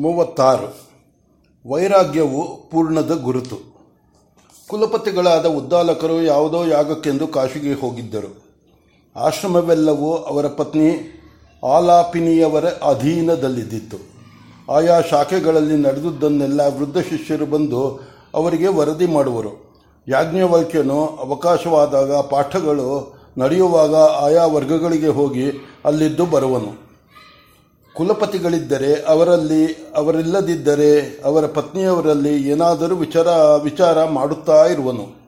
ಮೂವತ್ತಾರು. ವೈರಾಗ್ಯವು ಪೂರ್ಣದ ಗುರುತು. ಕುಲಪತಿಗಳಾದ ಉದ್ದಾಲಕರು ಯಾವುದೋ ಯಾಗಕ್ಕೆಂದು ಕಾಶಿಗೆ ಹೋಗಿದ್ದರು. ಆಶ್ರಮವೆಲ್ಲವೂ ಅವರ ಪತ್ನಿ ಆಲಾಪಿನಿಯವರ ಅಧೀನದಲ್ಲಿದ್ದಿತ್ತು. ಆಯಾ ಶಾಖೆಗಳಲ್ಲಿ ನಡೆದುದನ್ನೆಲ್ಲ ವೃದ್ಧ ಶಿಷ್ಯರು ಬಂದು ಅವರಿಗೆ ವರದಿ ಮಾಡುವರು. ಯಾಜ್ಞವಲ್ಕ್ಯನು ಅವಕಾಶವಾದಾಗ ಪಾಠಗಳು ನಡೆಯುವಾಗ ಆಯಾ ವರ್ಗಗಳಿಗೆ ಹೋಗಿ ಅಲ್ಲಿದ್ದು ಬರುವನು. ಕುಲಪತಿಗಳಿದ್ದರೆ ಅವರಲ್ಲಿ, ಅವರಿಲ್ಲದಿದ್ದರೆ ಅವರ ಪತ್ನಿಯವರಲ್ಲಿ ಏನಾದರೂ ವಿಚಾರ ವಿಚಾರ ಮಾಡುತ್ತಾ ಇರುವನು.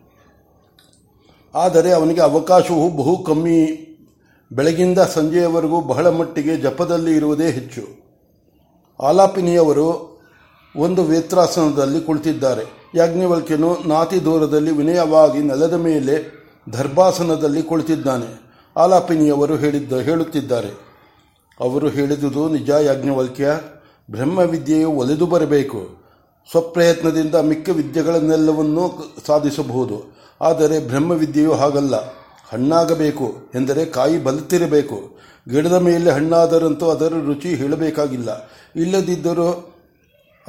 ಆದರೆ ಅವನಿಗೆ ಅವಕಾಶವು ಬಹು ಕಮ್ಮಿ. ಬೆಳಗಿಂದ ಸಂಜೆಯವರೆಗೂ ಬಹಳ ಮಟ್ಟಿಗೆ ಜಪದಲ್ಲಿ ಇರುವುದೇ ಹೆಚ್ಚು. ಆಲಾಪಿನಿಯವರು ಒಂದು ವೇತ್ರಾಸನದಲ್ಲಿ ಕುಳಿತಿದ್ದಾರೆ. ಯಾಜ್ಞವಲ್ಕ್ಯನು ನಾತಿ ದೂರದಲ್ಲಿ ವಿನಯವಾಗಿ ನೆಲದ ಮೇಲೆ ದರ್ಭಾಸನದಲ್ಲಿ ಕುಳಿತಿದ್ದಾನೆ. ಆಲಾಪಿನಿಯವರು ಹೇಳಿದ್ದ, ಹೇಳುತ್ತಿದ್ದಾರೆ. ಅವರು ಹೇಳಿದುದು ನಿಜ ಯಾಜ್ಞವಲ್ಕ್ಯ ಬ್ರಹ್ಮವಿದ್ಯೆಯು ಒಲೆದು ಬರಬೇಕು. ಸ್ವಪ್ರಯತ್ನದಿಂದ ಮಿಕ್ಕ ವಿದ್ಯೆಗಳನ್ನೆಲ್ಲವನ್ನೂ ಸಾಧಿಸಬಹುದು. ಆದರೆ ಬ್ರಹ್ಮವಿದ್ಯೆಯು ಹಾಗಲ್ಲ. ಹಣ್ಣಾಗಬೇಕು ಎಂದರೆ ಕಾಯಿ ಬಲುತ್ತಿರಬೇಕು. ಗಿಡದ ಮೇಲೆ ಹಣ್ಣಾದರಂತೂ ಅದರ ರುಚಿ ಹೇಳಬೇಕಾಗಿಲ್ಲ. ಇಲ್ಲದಿದ್ದರೂ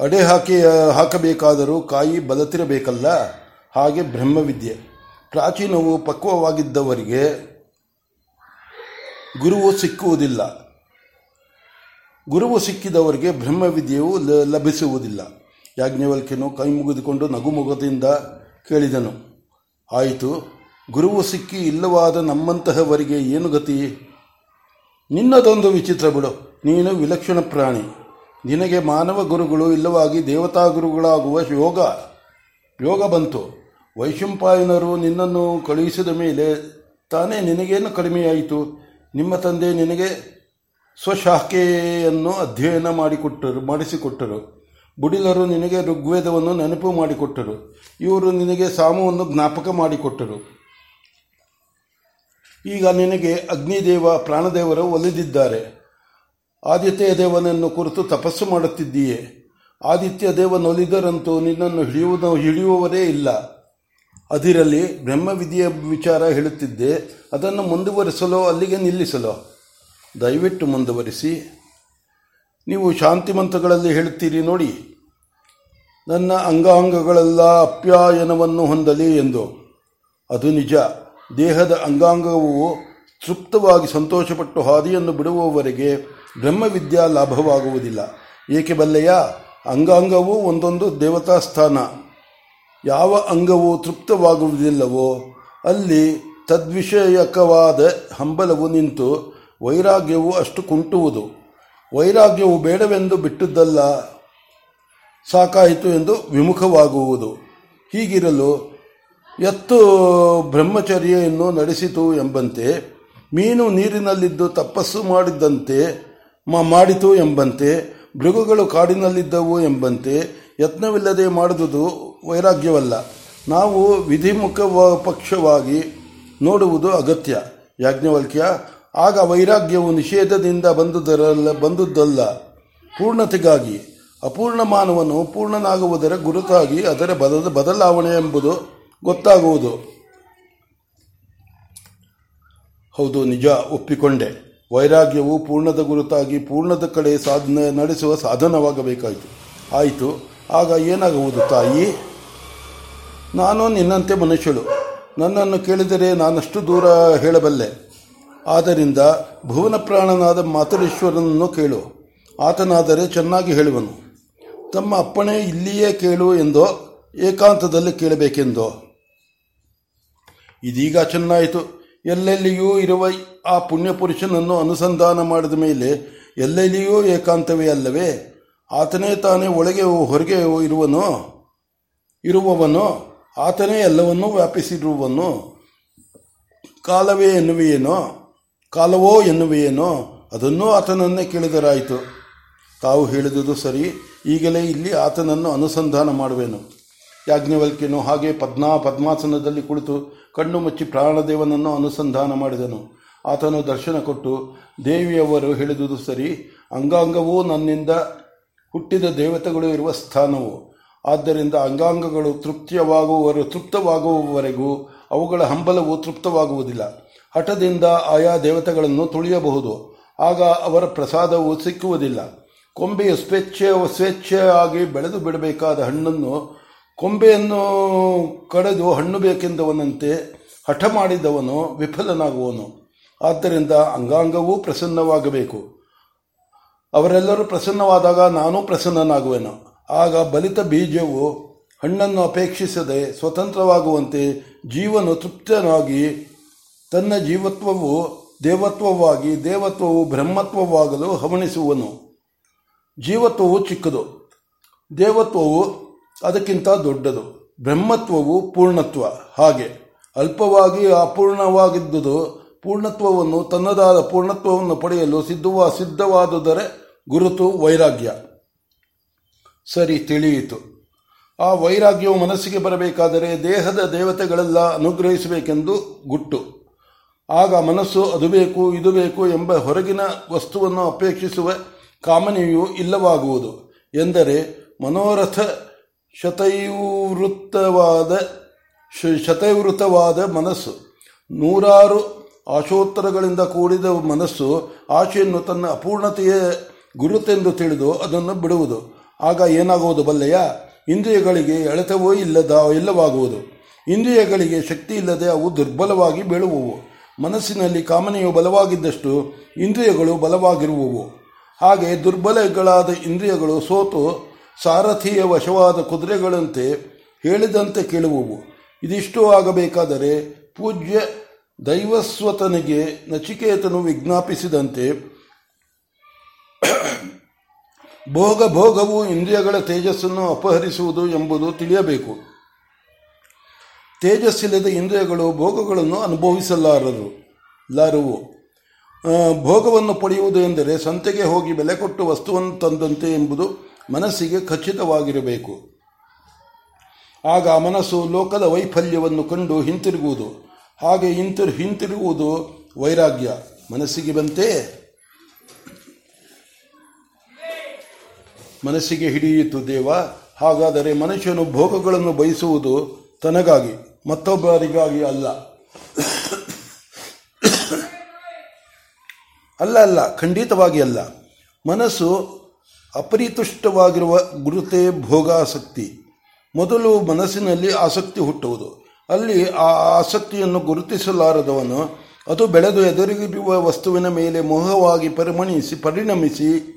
ಅಡೆ ಹಾಕಿ, ಹಾಕಬೇಕಾದರೂ ಕಾಯಿ ಬಲತಿರಬೇಕಲ್ಲ ಹಾಗೆ ಬ್ರಹ್ಮವಿದ್ಯೆ. ಪ್ರಾಚೀನವು ಪಕ್ವವಾಗಿದ್ದವರಿಗೆ ಗುರುವು ಸಿಕ್ಕುವುದಿಲ್ಲ. ಗುರುವು ಸಿಕ್ಕಿದವರಿಗೆ ಬ್ರಹ್ಮವಿದ್ಯೆಯು ಲಭಿಸುವುದಿಲ್ಲ. ಯಾಜ್ಞವಲ್ಕ್ಯನು ಕೈ ಮುಗಿದುಕೊಂಡು ನಗುಮುಖದಿಂದ ಕೇಳಿದನು. ಆಯಿತು, ಗುರುವು ಸಿಕ್ಕಿ ಇಲ್ಲವಾದ ನಮ್ಮಂತಹವರಿಗೆ ಏನು ಗತಿ? ನಿನ್ನದೊಂದು ವಿಚಿತ್ರ ಬಿಡು. ನೀನು ವಿಲಕ್ಷಣ ಪ್ರಾಣಿ. ನಿನಗೆ ಮಾನವ ಗುರುಗಳು ಇಲ್ಲವಾಗಿ ದೇವತಾ ಗುರುಗಳಾಗುವ ಯೋಗ. ಯೋಗ ಬಂತು. ವೈಶಂಪಾಯನರು ನಿನ್ನನ್ನು ಕಳುಹಿಸಿದ ಮೇಲೆ ತಾನೇ ನಿನಗೇನು ಕಡಿಮೆಯಾಯಿತು? ನಿಮ್ಮ ತಂದೆ ನಿನಗೆ ಸ್ವಶಾಖೆಯನ್ನು ಅಧ್ಯಯನ ಮಾಡಿಕೊಟ್ಟರು, ಮಾಡಿಸಿಕೊಟ್ಟರು. ಬುಡಿಲರು ನಿನಗೆ ಋಗ್ವೇದವನ್ನು ನೆನಪು ಮಾಡಿಕೊಟ್ಟರು. ಇವರು ನಿನಗೆ ಸಾಮವನ್ನು ಜ್ಞಾಪಕ ಮಾಡಿಕೊಟ್ಟರು. ಈಗ ನಿನಗೆ ಅಗ್ನಿದೇವ ಪ್ರಾಣದೇವರು ಒಲಿದಿದ್ದಾರೆ. ಆದಿತ್ಯ ದೇವನನ್ನು ಕುರಿತು ತಪಸ್ಸು ಮಾಡುತ್ತಿದ್ದೀಯೇ. ಆದಿತ್ಯ ದೇವನೊಲಿದರಂತೂ ನಿನ್ನನ್ನು ಹಿಡಿಯುವುದು, ಹಿಡಿಯುವವರೇ ಇಲ್ಲ. ಅದಿರಲಿ ಬ್ರಹ್ಮವಿಧಿಯ ವಿಚಾರ ಹೇಳುತ್ತಿದ್ದೆ. ಅದನ್ನು ಮುಂದುವರಿಸಲು ಅಲ್ಲಿಗೆ ನಿಲ್ಲಿಸಲು. ದಯವಿಟ್ಟು ಮುಂದುವರಿಸಿ. ನೀವು ಶಾಂತಿಮಂತಗಳಲ್ಲಿ ಹೇಳುತ್ತೀರಿ ನೋಡಿ. ನನ್ನ ಅಂಗಾಂಗಗಳೆಲ್ಲ ಅಪ್ಯಾಯನವನ್ನು ಹೊಂದಲಿ ಎಂದು. ಅದು ನಿಜ. ದೇಹದ ಅಂಗಾಂಗವು ತೃಪ್ತವಾಗಿ ಸಂತೋಷಪಟ್ಟು ಹಾದಿಯನ್ನು ಬಿಡುವವರೆಗೆ ಬ್ರಹ್ಮವಿದ್ಯಾ ಲಾಭವಾಗುವುದಿಲ್ಲ. ಏಕೆ ಬಲ್ಲೆಯ? ಅಂಗಾಂಗವೂ ಒಂದೊಂದು ದೇವತಾ ಸ್ಥಾನ. ಯಾವ ಅಂಗವು ತೃಪ್ತವಾಗುವುದಿಲ್ಲವೋ ಅಲ್ಲಿ ತದ್ವಿಷಯಕವಾದ ಹಂಬಲವು ನಿಂತು ವೈರಾಗ್ಯವು ಅಷ್ಟು ಕುಂಟುವುದು. ವೈರಾಗ್ಯವು ಬೇಡವೆಂದು ಬಿಟ್ಟದ್ದಲ್ಲ, ಸಾಕಾಯಿತು ಎಂದು ವಿಮುಖವಾಗುವುದು. ಹೀಗಿರಲು ಎತ್ತು ಬ್ರಹ್ಮಚರ್ಯೆಯನ್ನು ನಡೆಸಿತು ಎಂಬಂತೆ, ಮೀನು ನೀರಿನಲ್ಲಿದ್ದು ತಪಸ್ಸು ಮಾಡಿದ್ದಂತೆ ಮಾಡಿತು ಎಂಬಂತೆ ಮೃಗಗಳು ಕಾಡಿನಲ್ಲಿದ್ದವು ಎಂಬಂತೆ, ಯತ್ನವಿಲ್ಲದೆ ಮಾಡುವುದು ವೈರಾಗ್ಯವಲ್ಲ. ನಾವು ವಿಧಿಮುಖ ಪಕ್ಷವಾಗಿ ನೋಡುವುದು ಅಗತ್ಯ. ಯಾಜ್ಞವಲ್ಕ್ಯ ಆಗ ವೈರಾಗ್ಯವು ನಿಷೇಧದಿಂದ ಬಂದುದರಲ್ಲ, ಬಂದುದಲ್ಲ. ಪೂರ್ಣತೆಗಾಗಿ. ಅಪೂರ್ಣ ಮಾನವನು ಪೂರ್ಣನಾಗುವುದರ ಗುರುತಾಗಿ ಅದರ ಬದಲ, ಬದಲಾವಣೆ ಎಂಬುದು ಗೊತ್ತಾಗುವುದು. ಹೌದು, ನಿಜ, ಒಪ್ಪಿಕೊಂಡೆ. ವೈರಾಗ್ಯವು ಪೂರ್ಣದ ಗುರುತಾಗಿ ಪೂರ್ಣದ ಕಡೆ ಸಾಧನೆ ನಡೆಸುವ ಸಾಧನವಾಗಬೇಕಾಯಿತು. ಆಯಿತು, ಆಗ ಏನಾಗುವುದು ತಾಯಿ? ನಾನು ನಿನ್ನಂತೆ ಮನುಷ್ಯಳು. ನನ್ನನ್ನು ಕೇಳಿದರೆ ನಾನಷ್ಟು ದೂರ ಹೇಳಬಲ್ಲೆ. ಆದ್ದರಿಂದ ಭುವನ ಪ್ರಾಣನಾದ ಮಾತರೇಶ್ವರನನ್ನು ಕೇಳು. ಆತನಾದರೆ ಚೆನ್ನಾಗಿ ಹೇಳುವನು. ತಮ್ಮ ಅಪ್ಪಣೆ ಇಲ್ಲಿಯೇ ಕೇಳು ಎಂದೋ ಏಕಾಂತದಲ್ಲಿ ಕೇಳಬೇಕೆಂದೋ. ಇದೀಗ ಚೆನ್ನಾಯಿತು. ಎಲ್ಲೆಲ್ಲಿಯೂ ಇರುವ ಆ ಪುಣ್ಯಪುರುಷನನ್ನು ಅನುಸಂಧಾನ ಮಾಡಿದ ಮೇಲೆ ಎಲ್ಲೆಲ್ಲಿಯೂ ಏಕಾಂತವೇ ಅಲ್ಲವೇ? ಆತನೇ ತಾನೇ ಒಳಗೆ ಹೊರಗೆ ಇರುವನು? ಇರುವವನು? ಆತನೇ ಎಲ್ಲವನ್ನೂ ವ್ಯಾಪಿಸಿರುವನು? ಕಾಲವೇ ಎನ್ನುವೆಯೇನೋ? ಕಾಲವೋ ಎನ್ನುವೆಯೇನೋ ಅದನ್ನೂ ಆತನನ್ನೇ ಕೇಳಿದರಾಯಿತು. ತಾವು ಹೇಳಿದುದು ಸರಿ, ಈಗಲೇ ಇಲ್ಲಿ ಆತನನ್ನು ಅನುಸಂಧಾನ ಮಾಡುವೆನು. ಯಾಜ್ಞವಲ್ಕ್ಯನು ಹಾಗೆ ಪದ್ಮಾ ಪದ್ಮಾಸನದಲ್ಲಿ ಕುಳಿತು ಕಣ್ಣು ಮುಚ್ಚಿ ಪ್ರಾಣದೇವನನ್ನು ಅನುಸಂಧಾನ ಮಾಡಿದನು. ಆತನು ದರ್ಶನ ಕೊಟ್ಟು, ದೇವಿಯವರು ಹೇಳಿದುದು ಸರಿ, ಅಂಗಾಂಗವೂ ನನ್ನಿಂದ ಹುಟ್ಟಿದ ದೇವತೆಗಳು ಇರುವ ಸ್ಥಾನವು. ಆದ್ದರಿಂದ ಅಂಗಾಂಗಗಳು ತೃಪ್ತಿಯವಾಗುವವರು ತೃಪ್ತವಾಗುವವರೆಗೂ ಅವುಗಳ ಹಂಬಲವು ತೃಪ್ತವಾಗುವುದಿಲ್ಲ. ಹಠದಿಂದ ಆಯಾ ದೇವತೆಗಳನ್ನು ತುಳಿಯಬಹುದು. ಆಗ ಅವರ ಪ್ರಸಾದವು ಸಿಕ್ಕುವುದಿಲ್ಲ. ಕೊಂಬೆಯು ಸ್ವೇಚ್ಛೆ ಸ್ವೇಚ್ಛೆಯಾಗಿ ಬೆಳೆದು ಬಿಡಬೇಕಾದ ಹಣ್ಣನ್ನು ಕೊಂಬೆಯನ್ನು ಕಡೆದು ಹಣ್ಣು ಬೇಕೆಂದವನಂತೆ ಹಠ ಮಾಡಿದವನು ವಿಫಲನಾಗುವನು. ಆದ್ದರಿಂದ ಅಂಗಾಂಗವೂ ಪ್ರಸನ್ನವಾಗಬೇಕು. ಅವರೆಲ್ಲರೂ ಪ್ರಸನ್ನವಾದಾಗ ನಾನೂ ಪ್ರಸನ್ನನಾಗುವೆನು. ಆಗ ಬಲಿತ ಬೀಜವು ಹಣ್ಣನ್ನು ಅಪೇಕ್ಷಿಸದೆ ಸ್ವತಂತ್ರವಾಗುವಂತೆ ಜೀವನು ತೃಪ್ತನಾಗಿ ತನ್ನ ಜೀವತ್ವವು ದೇವತ್ವವಾಗಿ, ದೇವತ್ವವು ಬ್ರಹ್ಮತ್ವವಾಗಲು ಹವಣಿಸುವನು. ಜೀವತ್ವವು ಚಿಕ್ಕದು. ದೇವತ್ವವು ಅದಕ್ಕಿಂತ ದೊಡ್ಡದು. ಬ್ರಹ್ಮತ್ವವು ಪೂರ್ಣತ್ವ. ಹಾಗೆ. ಅಲ್ಪವಾಗಿ ಅಪೂರ್ಣವಾಗಿದ್ದುದು ಪೂರ್ಣತ್ವವನ್ನು, ತನ್ನದಾದ ಪೂರ್ಣತ್ವವನ್ನು ಪಡೆಯಲು ಸಿದ್ಧವ, ಸಿದ್ಧವಾದುದರೆ ಗುರುತು ವೈರಾಗ್ಯ. ಸರಿ, ತಿಳಿಯಿತು. ಆ ವೈರಾಗ್ಯವು ಮನಸ್ಸಿಗೆ ಬರಬೇಕಾದರೆ ದೇಹದ ದೇವತೆಗಳೆಲ್ಲ ಅನುಗ್ರಹಿಸಬೇಕೆಂದು ಗುಟ್ಟು. ಆಗ ಮನಸ್ಸು ಅದು ಬೇಕು, ಇದು ಬೇಕು ಎಂಬ ಹೊರಗಿನ ವಸ್ತುವನ್ನು ಅಪೇಕ್ಷಿಸುವ ಕಾಮನೆಯು ಇಲ್ಲವಾಗುವುದು. ಎಂದರೆ ಮನೋರಥ ಶತೈವೃತ್ತವಾದ ಶತೈವೃತವಾದ ಮನಸ್ಸು. ನೂರಾರು ಆಶೋತ್ತರಗಳಿಂದ ಕೂಡಿದ ಮನಸ್ಸು ಆಶೆಯನ್ನು ತನ್ನ ಅಪೂರ್ಣತೆಯ ಗುರುತೆಂದು ತಿಳಿದು ಅದನ್ನು ಬಿಡುವುದು. ಆಗ ಏನಾಗುವುದು ಬಲ್ಲೆಯ? ಇಂದ್ರಿಯಗಳಿಗೆ ಎಳೆತವೋ ಇಲ್ಲದ, ಇಲ್ಲವಾಗುವುದು. ಇಂದ್ರಿಯಗಳಿಗೆ ಶಕ್ತಿ ಇಲ್ಲದೆ ಅವು ದುರ್ಬಲವಾಗಿ ಬೀಳುವುವು. ಮನಸ್ಸಿನಲ್ಲಿ ಕಾಮನೆಯು ಬಲವಾಗಿದ್ದಷ್ಟು ಇಂದ್ರಿಯಗಳು ಬಲವಾಗಿರುವವು. ಹಾಗೆ ದುರ್ಬಲಗಳಾದ ಇಂದ್ರಿಯಗಳು ಸೋತು ಸಾರಥಿಯ ವಶವಾದ ಕುದುರೆಗಳಂತೆ ಹೇಳಿದಂತೆ ಕೇಳುವವು. ಇದಿಷ್ಟು ಆಗಬೇಕಾದರೆ ಪೂಜ್ಯ ದೈವಸ್ವತನಿಗೆ ನಚಿಕೇತನು ವಿಜ್ಞಾಪಿಸಿದಂತೆ ಭೋಗ ಭೋಗವು ಇಂದ್ರಿಯಗಳ ತೇಜಸ್ಸನ್ನು ಅಪಹರಿಸುವುದು ಎಂಬುದು ತಿಳಿಯಬೇಕು. ತೇಜಸ್ಸಿಲ್ಲದ ಇಂದ್ರಿಯಗಳು, ಭೋಗಗಳನ್ನು ಅನುಭವಿಸಲಾರರು, ಲಾರುವು. ಭೋಗವನ್ನು ಪಡೆಯುವುದು ಎಂದರೆ ಸಂತೆಗೆ ಹೋಗಿ ಬೆಲೆ ಕೊಟ್ಟು ವಸ್ತುವನ್ನು ತಂದಂತೆ ಎಂಬುದು ಮನಸ್ಸಿಗೆ ಖಚಿತವಾಗಿರಬೇಕು. ಆಗ ಮನಸ್ಸು ಲೋಕದ ವೈಫಲ್ಯವನ್ನು ಕಂಡು ಹಿಂತಿರುಗುವುದು. ಹಾಗೆ ಹಿಂತಿರು, ಹಿಂತಿರುಗುವುದು ವೈರಾಗ್ಯ. ಮನಸ್ಸಿಗೆ ಬಂತೆ? ಮನಸ್ಸಿಗೆ ಹಿಡಿಯಿತು ದೇವ. ಹಾಗಾದರೆ ಮನುಷ್ಯನು ಭೋಗಗಳನ್ನು ಬಯಸುವುದು ತನಗಾಗಿ. ಮತ್ತೊಬ್ಬರಿಗಾಗಿ ಅಲ್ಲ. ಅಲ್ಲ ಅಲ್ಲ, ಖಂಡಿತವಾಗಿ ಅಲ್ಲ. ಮನಸ್ಸು ಅಪರಿತುಷ್ಟವಾಗಿರುವ ಗುರುತೇ ಭೋಗಾಸಕ್ತಿ. ಮೊದಲು ಮನಸ್ಸಿನಲ್ಲಿ ಆಸಕ್ತಿ ಹುಟ್ಟುವುದು. ಅಲ್ಲಿ ಆ ಆಸಕ್ತಿಯನ್ನು ಗುರುತಿಸಲಾರದವನು, ಅದು ಬೆಳೆದು ಎದುರಿಗಿರುವ ವಸ್ತುವಿನ ಮೇಲೆ ಮೋಹವಾಗಿ ಪರಿಮಣಿಸಿ, ಪರಿಣಮಿಸಿ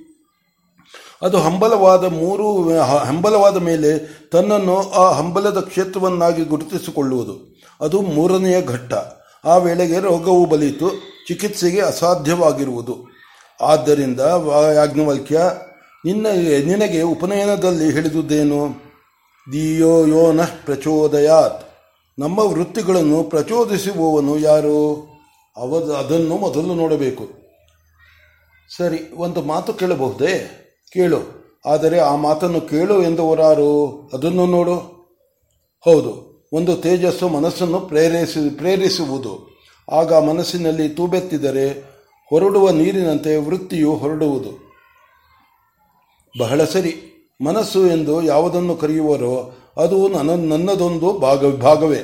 ಅದು ಹಂಬಲವಾದ ಮೂರು ಹಂಬಲವಾದ ಮೇಲೆ ತನ್ನನ್ನು ಆ ಹಂಬಲದ ಕ್ಷೇತ್ರವನ್ನಾಗಿ ಗುರುತಿಸಿಕೊಳ್ಳುವುದು. ಅದು ಮೂರನೆಯ ಘಟ್ಟ. ಆ ವೇಳೆಗೆ ರೋಗವು ಬಲಿತು ಚಿಕಿತ್ಸೆಗೆ ಅಸಾಧ್ಯವಾಗಿರುವುದು. ಆದ್ದರಿಂದ ಯಾಜ್ಞವಲ್ಕ್ಯ, ನಿನ್ನ, ನಿನಗೆ ಉಪನಯನದಲ್ಲಿ ಹೇಳಿದುದೇನು ದಿಯೋ ಯೋನ ಪ್ರಚೋದಯಾತ್. ನಮ್ಮ ವೃತ್ತಿಗಳನ್ನು ಪ್ರಚೋದಿಸುವವನು ಯಾರು? ಅವ ಅದನ್ನು ಮೊದಲು ನೋಡಬೇಕು. ಸರಿ, ಒಂದು ಮಾತು ಕೇಳಬಹುದೇ? ಕೇಳು. ಆದರೆ ಆ ಮಾತನ್ನು ಕೇಳು ಎಂದವರಾರು ಅದನ್ನು ನೋಡು. ಹೌದು, ಒಂದು ತೇಜಸ್ಸು ಮನಸ್ಸನ್ನು ಪ್ರೇರೇಸಿ, ಪ್ರೇರಿಸುವುದು. ಆಗ ಮನಸ್ಸಿನಲ್ಲಿ ತೂಬೆತ್ತಿದರೆ ಹೊರಡುವ ನೀರಿನಂತೆ ವೃತ್ತಿಯು ಹೊರಡುವುದು. ಬಹಳ ಸರಿ. ಮನಸ್ಸು ಎಂದು ಯಾವುದನ್ನು ಕರೆಯುವರೋ ಅದು ನನ್ನ, ನನ್ನದೊಂದು ಭಾಗ, ಭಾಗವೇ.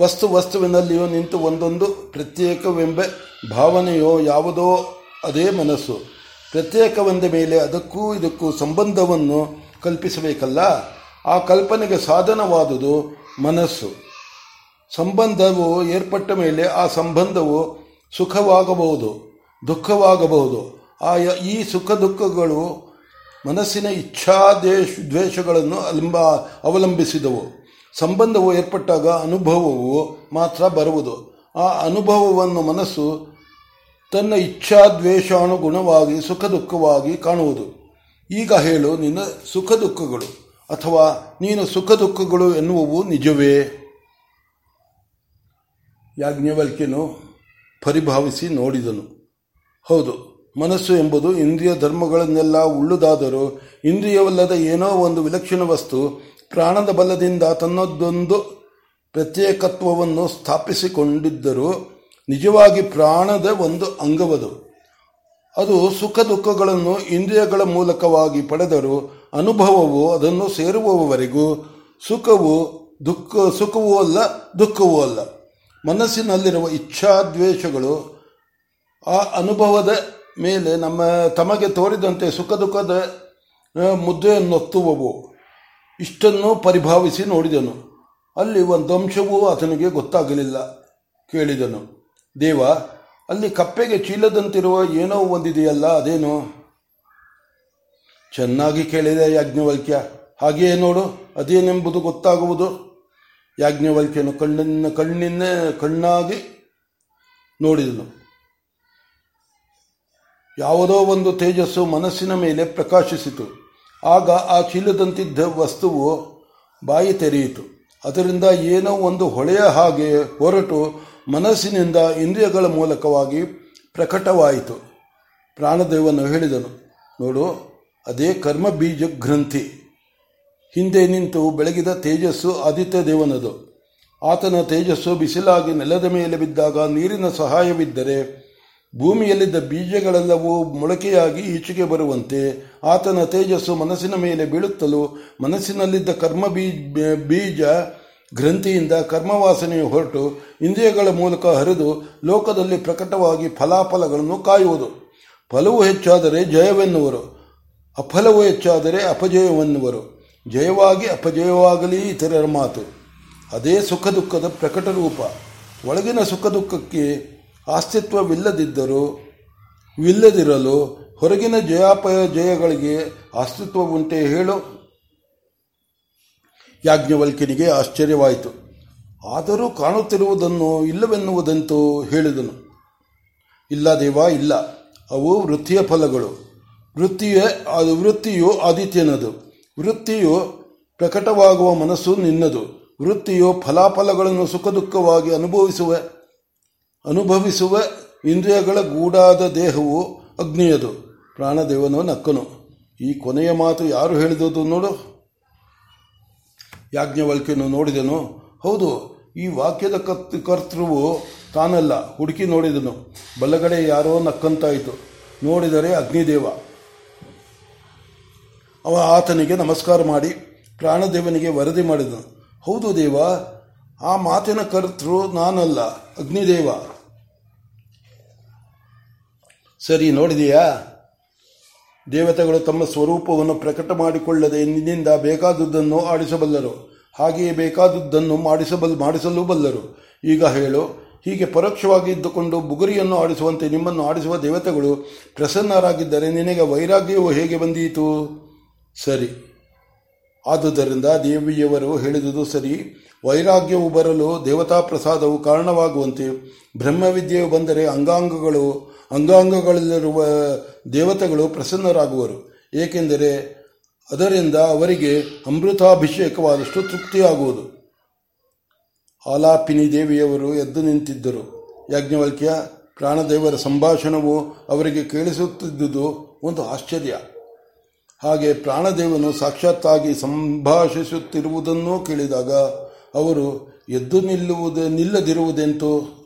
ವಸ್ತು ವಸ್ತುವಿನಲ್ಲಿಯೂ ನಿಂತು ಒಂದೊಂದು ಪ್ರತ್ಯೇಕವೆಂಬ ಭಾವನೆಯೋ ಯಾವುದೋ ಅದೇ ಮನಸ್ಸು. ಪ್ರತ್ಯೇಕವೆಂದ ಮೇಲೆ ಅದಕ್ಕೂ ಇದಕ್ಕೂ ಸಂಬಂಧವನ್ನು ಕಲ್ಪಿಸಬೇಕಲ್ಲ? ಆ ಕಲ್ಪನೆಗೆ ಸಾಧನವಾದುದು ಮನಸ್ಸು. ಸಂಬಂಧವು ಏರ್ಪಟ್ಟ ಮೇಲೆ ಆ ಸಂಬಂಧವು ಸುಖವಾಗಬಹುದು, ದುಃಖವಾಗಬಹುದು. ಆ ಈ ಸುಖ ದುಃಖಗಳು ಮನಸ್ಸಿನ ಇಚ್ಛಾ ದೇಶ, ದ್ವೇಷಗಳನ್ನು ಅಲಂಬ, ಅವಲಂಬಿಸಿದವು. ಸಂಬಂಧವು ಏರ್ಪಟ್ಟಾಗ ಅನುಭವವು ಮಾತ್ರ ಬರುವುದು. ಆ ಅನುಭವವನ್ನು ಮನಸ್ಸು ತನ್ನ ಇಚ್ಛಾ ದ್ವೇಷಾನುಗುಣವಾಗಿ ಸುಖ ದುಃಖವಾಗಿ ಕಾಣುವುದು. ಈಗ ಹೇಳು, ನಿನ್ನ ಸುಖ ದುಃಖಗಳು ಅಥವಾ ನೀನು ಸುಖ ದುಃಖಗಳು ಎನ್ನುವವು ನಿಜವೇ? ಯಾಜ್ಞವಲ್ಕ್ಯನು ಪರಿಭಾವಿಸಿ ನೋಡಿದನು. ಹೌದು, ಮನಸ್ಸು ಎಂಬುದು ಇಂದ್ರಿಯ ಧರ್ಮಗಳನ್ನೆಲ್ಲ ಉಳ್ಳುದಾದರೂ ಇಂದ್ರಿಯವಲ್ಲದ ಏನೋ ಒಂದು ವಿಲಕ್ಷಣ ವಸ್ತು ಪ್ರಾಣದ ಬಲದಿಂದ ತನ್ನದೊಂದು ಪ್ರತ್ಯೇಕತ್ವವನ್ನು ಸ್ಥಾಪಿಸಿಕೊಂಡಿದ್ದರೂ ನಿಜವಾಗಿ ಪ್ರಾಣದ ಒಂದು ಅಂಗವದು. ಅದು ಸುಖ ದುಃಖಗಳನ್ನು ಇಂದ್ರಿಯಗಳ ಮೂಲಕವಾಗಿ ಪಡೆದರೂ ಅನುಭವವು ಅದನ್ನು ಸೇರುವವರೆಗೂ ಸುಖವು ದುಃಖ, ಸುಖವೂ ಅಲ್ಲ, ದುಃಖವೂ ಅಲ್ಲ. ಮನಸ್ಸಿನಲ್ಲಿರುವ ಇಚ್ಛಾದ್ವೇಷಗಳು ಆ ಅನುಭವದ ಮೇಲೆ ನಮ್ಮ, ತಮಗೆ ತೋರಿದಂತೆ ಸುಖ ದುಃಖದ ಮುದ್ದೆಯನ್ನೊತ್ತುವವು ಇಷ್ಟನ್ನು ಪರಿಭಾವಿಸಿ ನೋಡಿದನು. ಅಲ್ಲಿ ಒಂದು ಅಂಶವೂ ಆತನಿಗೆ ಗೊತ್ತಾಗಲಿಲ್ಲ, ಕೇಳಿದನು. ದೇವ, ಅಲ್ಲಿ ಕಪ್ಪೆಗೆ ಚೀಲದಂತಿರುವ ಏನೋ ಒಂದಿದೆಯಲ್ಲ, ಅದೇನು? ಚೆನ್ನಾಗಿ ಕೇಳಿದೆ ಯಾಜ್ಞವಲ್ಕ್ಯ. ಹಾಗೆಯೇ ನೋಡು, ಅದೇನೆಂಬುದು ಗೊತ್ತಾಗುವುದು. ಯಾಜ್ಞವಲ್ಕ್ಯನು ಕಣ್ಣಿನ ಕಣ್ಣಿನ ಕಣ್ಣಾಗಿ ನೋಡಿದನು. ಯಾವುದೋ ಒಂದು ತೇಜಸ್ಸು ಮನಸ್ಸಿನ ಮೇಲೆ ಪ್ರಕಾಶಿಸಿತು. ಆಗ ಆ ಚೀಲದಂತಿದ್ದ ವಸ್ತುವು ಬಾಯಿ ತೆರೆಯಿತು. ಅದರಿಂದ ಏನೋ ಒಂದು ಹೊಳೆಯ ಹಾಗೆ ಹೊರಟು ಮನಸ್ಸಿನಿಂದ ಇಂದ್ರಿಯಗಳ ಮೂಲಕವಾಗಿ ಪ್ರಕಟವಾಯಿತು. ಪ್ರಾಣದೇವನು ಹೇಳಿದನು, ನೋಡು, ಅದೇ ಕರ್ಮ ಬೀಜ ಗ್ರಂಥಿ ಹಿಂದೆ ನಿಂತು ಬೆಳಗಿದ ತೇಜಸ್ಸು ಆದಿತ್ಯ ದೇವನದು. ಆತನ ತೇಜಸ್ಸು ಬಿಸಿಲಾಗಿ ನೆಲದ ಮೇಲೆ ಬಿದ್ದಾಗ ನೀರಿನ ಸಹಾಯವಿದ್ದರೆ ಭೂಮಿಯಲ್ಲಿದ್ದ ಬೀಜಗಳೆಲ್ಲವೂ ಮೊಳಕೆಯಾಗಿ ಈಚೆಗೆ ಬರುವಂತೆ ಆತನ ತೇಜಸ್ಸು ಮನಸ್ಸಿನ ಮೇಲೆ ಬೀಳುತ್ತಲೂ ಮನಸ್ಸಿನಲ್ಲಿದ್ದ ಕರ್ಮ ಬೀಜ ಗ್ರಂಥಿಯಿಂದ ಕರ್ಮವಾಸನೆಯು ಹೊರಟು ಇಂದ್ರಿಯಗಳ ಮೂಲಕ ಹರಿದು ಲೋಕದಲ್ಲಿ ಪ್ರಕಟವಾಗಿ ಫಲಾಫಲಗಳನ್ನು ಕಾಯುವುದು. ಫಲವು ಹೆಚ್ಚಾದರೆ ಜಯವೆನ್ನುವರು, ಅಫಲವು ಹೆಚ್ಚಾದರೆ ಅಪಜಯವೆನ್ನುವರು. ಜಯವಾಗಿ ಅಪಜಯವಾಗಲಿ ಇತರರ ಮಾತು. ಅದೇ ಸುಖ ದುಃಖದ ಪ್ರಕಟ ರೂಪ ಒಳಗಿನ ಸುಖ ದುಃಖಕ್ಕೆ ಅಸ್ತಿತ್ವವಿಲ್ಲದಿದ್ದರೂ ವಿಲ್ಲದಿರಲು ಹೊರಗಿನ ಜಯಾಪಯ ಜಯಗಳಿಗೆ ಉಂಟೆ ಹೇಳು. ಯಾಜ್ಞವಲ್ಕಿನಿಗೆ ಆಶ್ಚರ್ಯವಾಯಿತು. ಆದರೂ ಕಾಣುತ್ತಿರುವುದನ್ನು ಇಲ್ಲವೆನ್ನುವುದಂತೂ ಹೇಳಿದನು. ಇಲ್ಲ ದೇವ, ಇಲ್ಲ. ಅವು ವೃತ್ತಿಯ ಫಲಗಳು. ವೃತ್ತಿಯ, ಅದು ವೃತ್ತಿಯು ಆದಿತ್ಯನದು. ವೃತ್ತಿಯು ಪ್ರಕಟವಾಗುವ ಮನಸ್ಸು ನಿನ್ನದು. ವೃತ್ತಿಯು ಫಲಾಫಲಗಳನ್ನು ಸುಖ ದುಃಖವಾಗಿ ಅನುಭವಿಸುವ. ಅನುಭವಿಸುವ ಇಂದ್ರಿಯಗಳ ಗೂಡಾದ ದೇಹವು ಅಗ್ನಿಯದು. ಪ್ರಾಣದೇವನು ನಕ್ಕನು ಈ ಕೊನೆಯ ಮಾತು ಯಾರು ಹೇಳಿದುದು ನೋಡು. ಯಾಜ್ಞವಲ್ಕ್ಯನು ನೋಡಿದನು. ಹೌದು, ಈ ವಾಕ್ಯದ ಕರ್ತ ಕರ್ತೃವು ತಾನಲ್ಲ, ಹುಡುಕಿ ನೋಡಿದನು. ಬಲಗಡೆ ಯಾರೋ ನಕ್ಕಂತಾಯಿತು. ನೋಡಿದರೆ ಅಗ್ನಿದೇವ. ಅವ ಆತನಿಗೆ ನಮಸ್ಕಾರ ಮಾಡಿ ಪ್ರಾಣದೇವನಿಗೆ ವರದಿ ಮಾಡಿದನು. ಹೌದು ದೇವ, ಆ ಮಾತಿನ ಕರ್ತೃ ನಾನಲ್ಲ, ಅಗ್ನಿದೇವ. ಸರಿ, ನೋಡಿದೆಯಾ? ದೇವತೆಗಳು ತಮ್ಮ ಸ್ವರೂಪವನ್ನು ಪ್ರಕಟ ಮಾಡಿಕೊಳ್ಳದೆ ನಿನ್ನಿಂದ ಬೇಕಾದದ್ದನ್ನು ಆಡಿಸಬಲ್ಲರು. ಹಾಗೆಯೇ ಬೇಕಾದುದನ್ನು ಮಾಡಿಸಬಲ್, ಮಾಡಿಸಲು ಬಲ್ಲರು. ಈಗ ಹೇಳು, ಹೀಗೆ ಪರೋಕ್ಷವಾಗಿ ಇದ್ದುಕೊಂಡು ಬುಗುರಿಯನ್ನು ಆಡಿಸುವಂತೆ ನಿಮ್ಮನ್ನು ಆಡಿಸುವ ದೇವತೆಗಳು ಪ್ರಸನ್ನರಾಗಿದ್ದರೆ ನಿನಗೆ ವೈರಾಗ್ಯವು ಹೇಗೆ ಬಂದೀತು? ಸರಿ. ಆದುದರಿಂದ ದೇವಿಯವರು ಹೇಳಿದುದು ಸರಿ. ವೈರಾಗ್ಯವು ಬರಲು ದೇವತಾ ಪ್ರಸಾದವು ಕಾರಣವಾಗುವಂತೆ ಬ್ರಹ್ಮವಿದ್ಯೆಯು ಬಂದರೆ ಅಂಗಾಂಗಗಳು ಅಂಗಾಂಗಗಳಲ್ಲಿರುವ ದೇವತೆಗಳು ಪ್ರಸನ್ನರಾಗುವರು. ಏಕೆಂದರೆ ಅದರಿಂದ ಅವರಿಗೆ ಅಮೃತಾಭಿಷೇಕವಾದಷ್ಟು ತೃಪ್ತಿಯಾಗುವುದು. ಆಲಾಪಿನಿ ದೇವಿಯವರು ಎದ್ದು ನಿಂತಿದ್ದರು. ಯಾಜ್ಞವಲ್ಕ್ಯ, ಪ್ರಾಣದೇವರ ಸಂಭಾಷಣವು ಅವರಿಗೆ ಕೇಳಿಸುತ್ತಿದ್ದುದು ಒಂದು ಆಶ್ಚರ್ಯ. ಹಾಗೆ ಪ್ರಾಣದೇವನು ಸಾಕ್ಷಾತ್ತಾಗಿ ಸಂಭಾಷಿಸುತ್ತಿರುವುದನ್ನೂ ಕೇಳಿದಾಗ ಅವರು ಎದ್ದು ನಿಲ್ಲುವುದೇ ನಿಲ್ಲದಿರುವುದೆಂತೋ?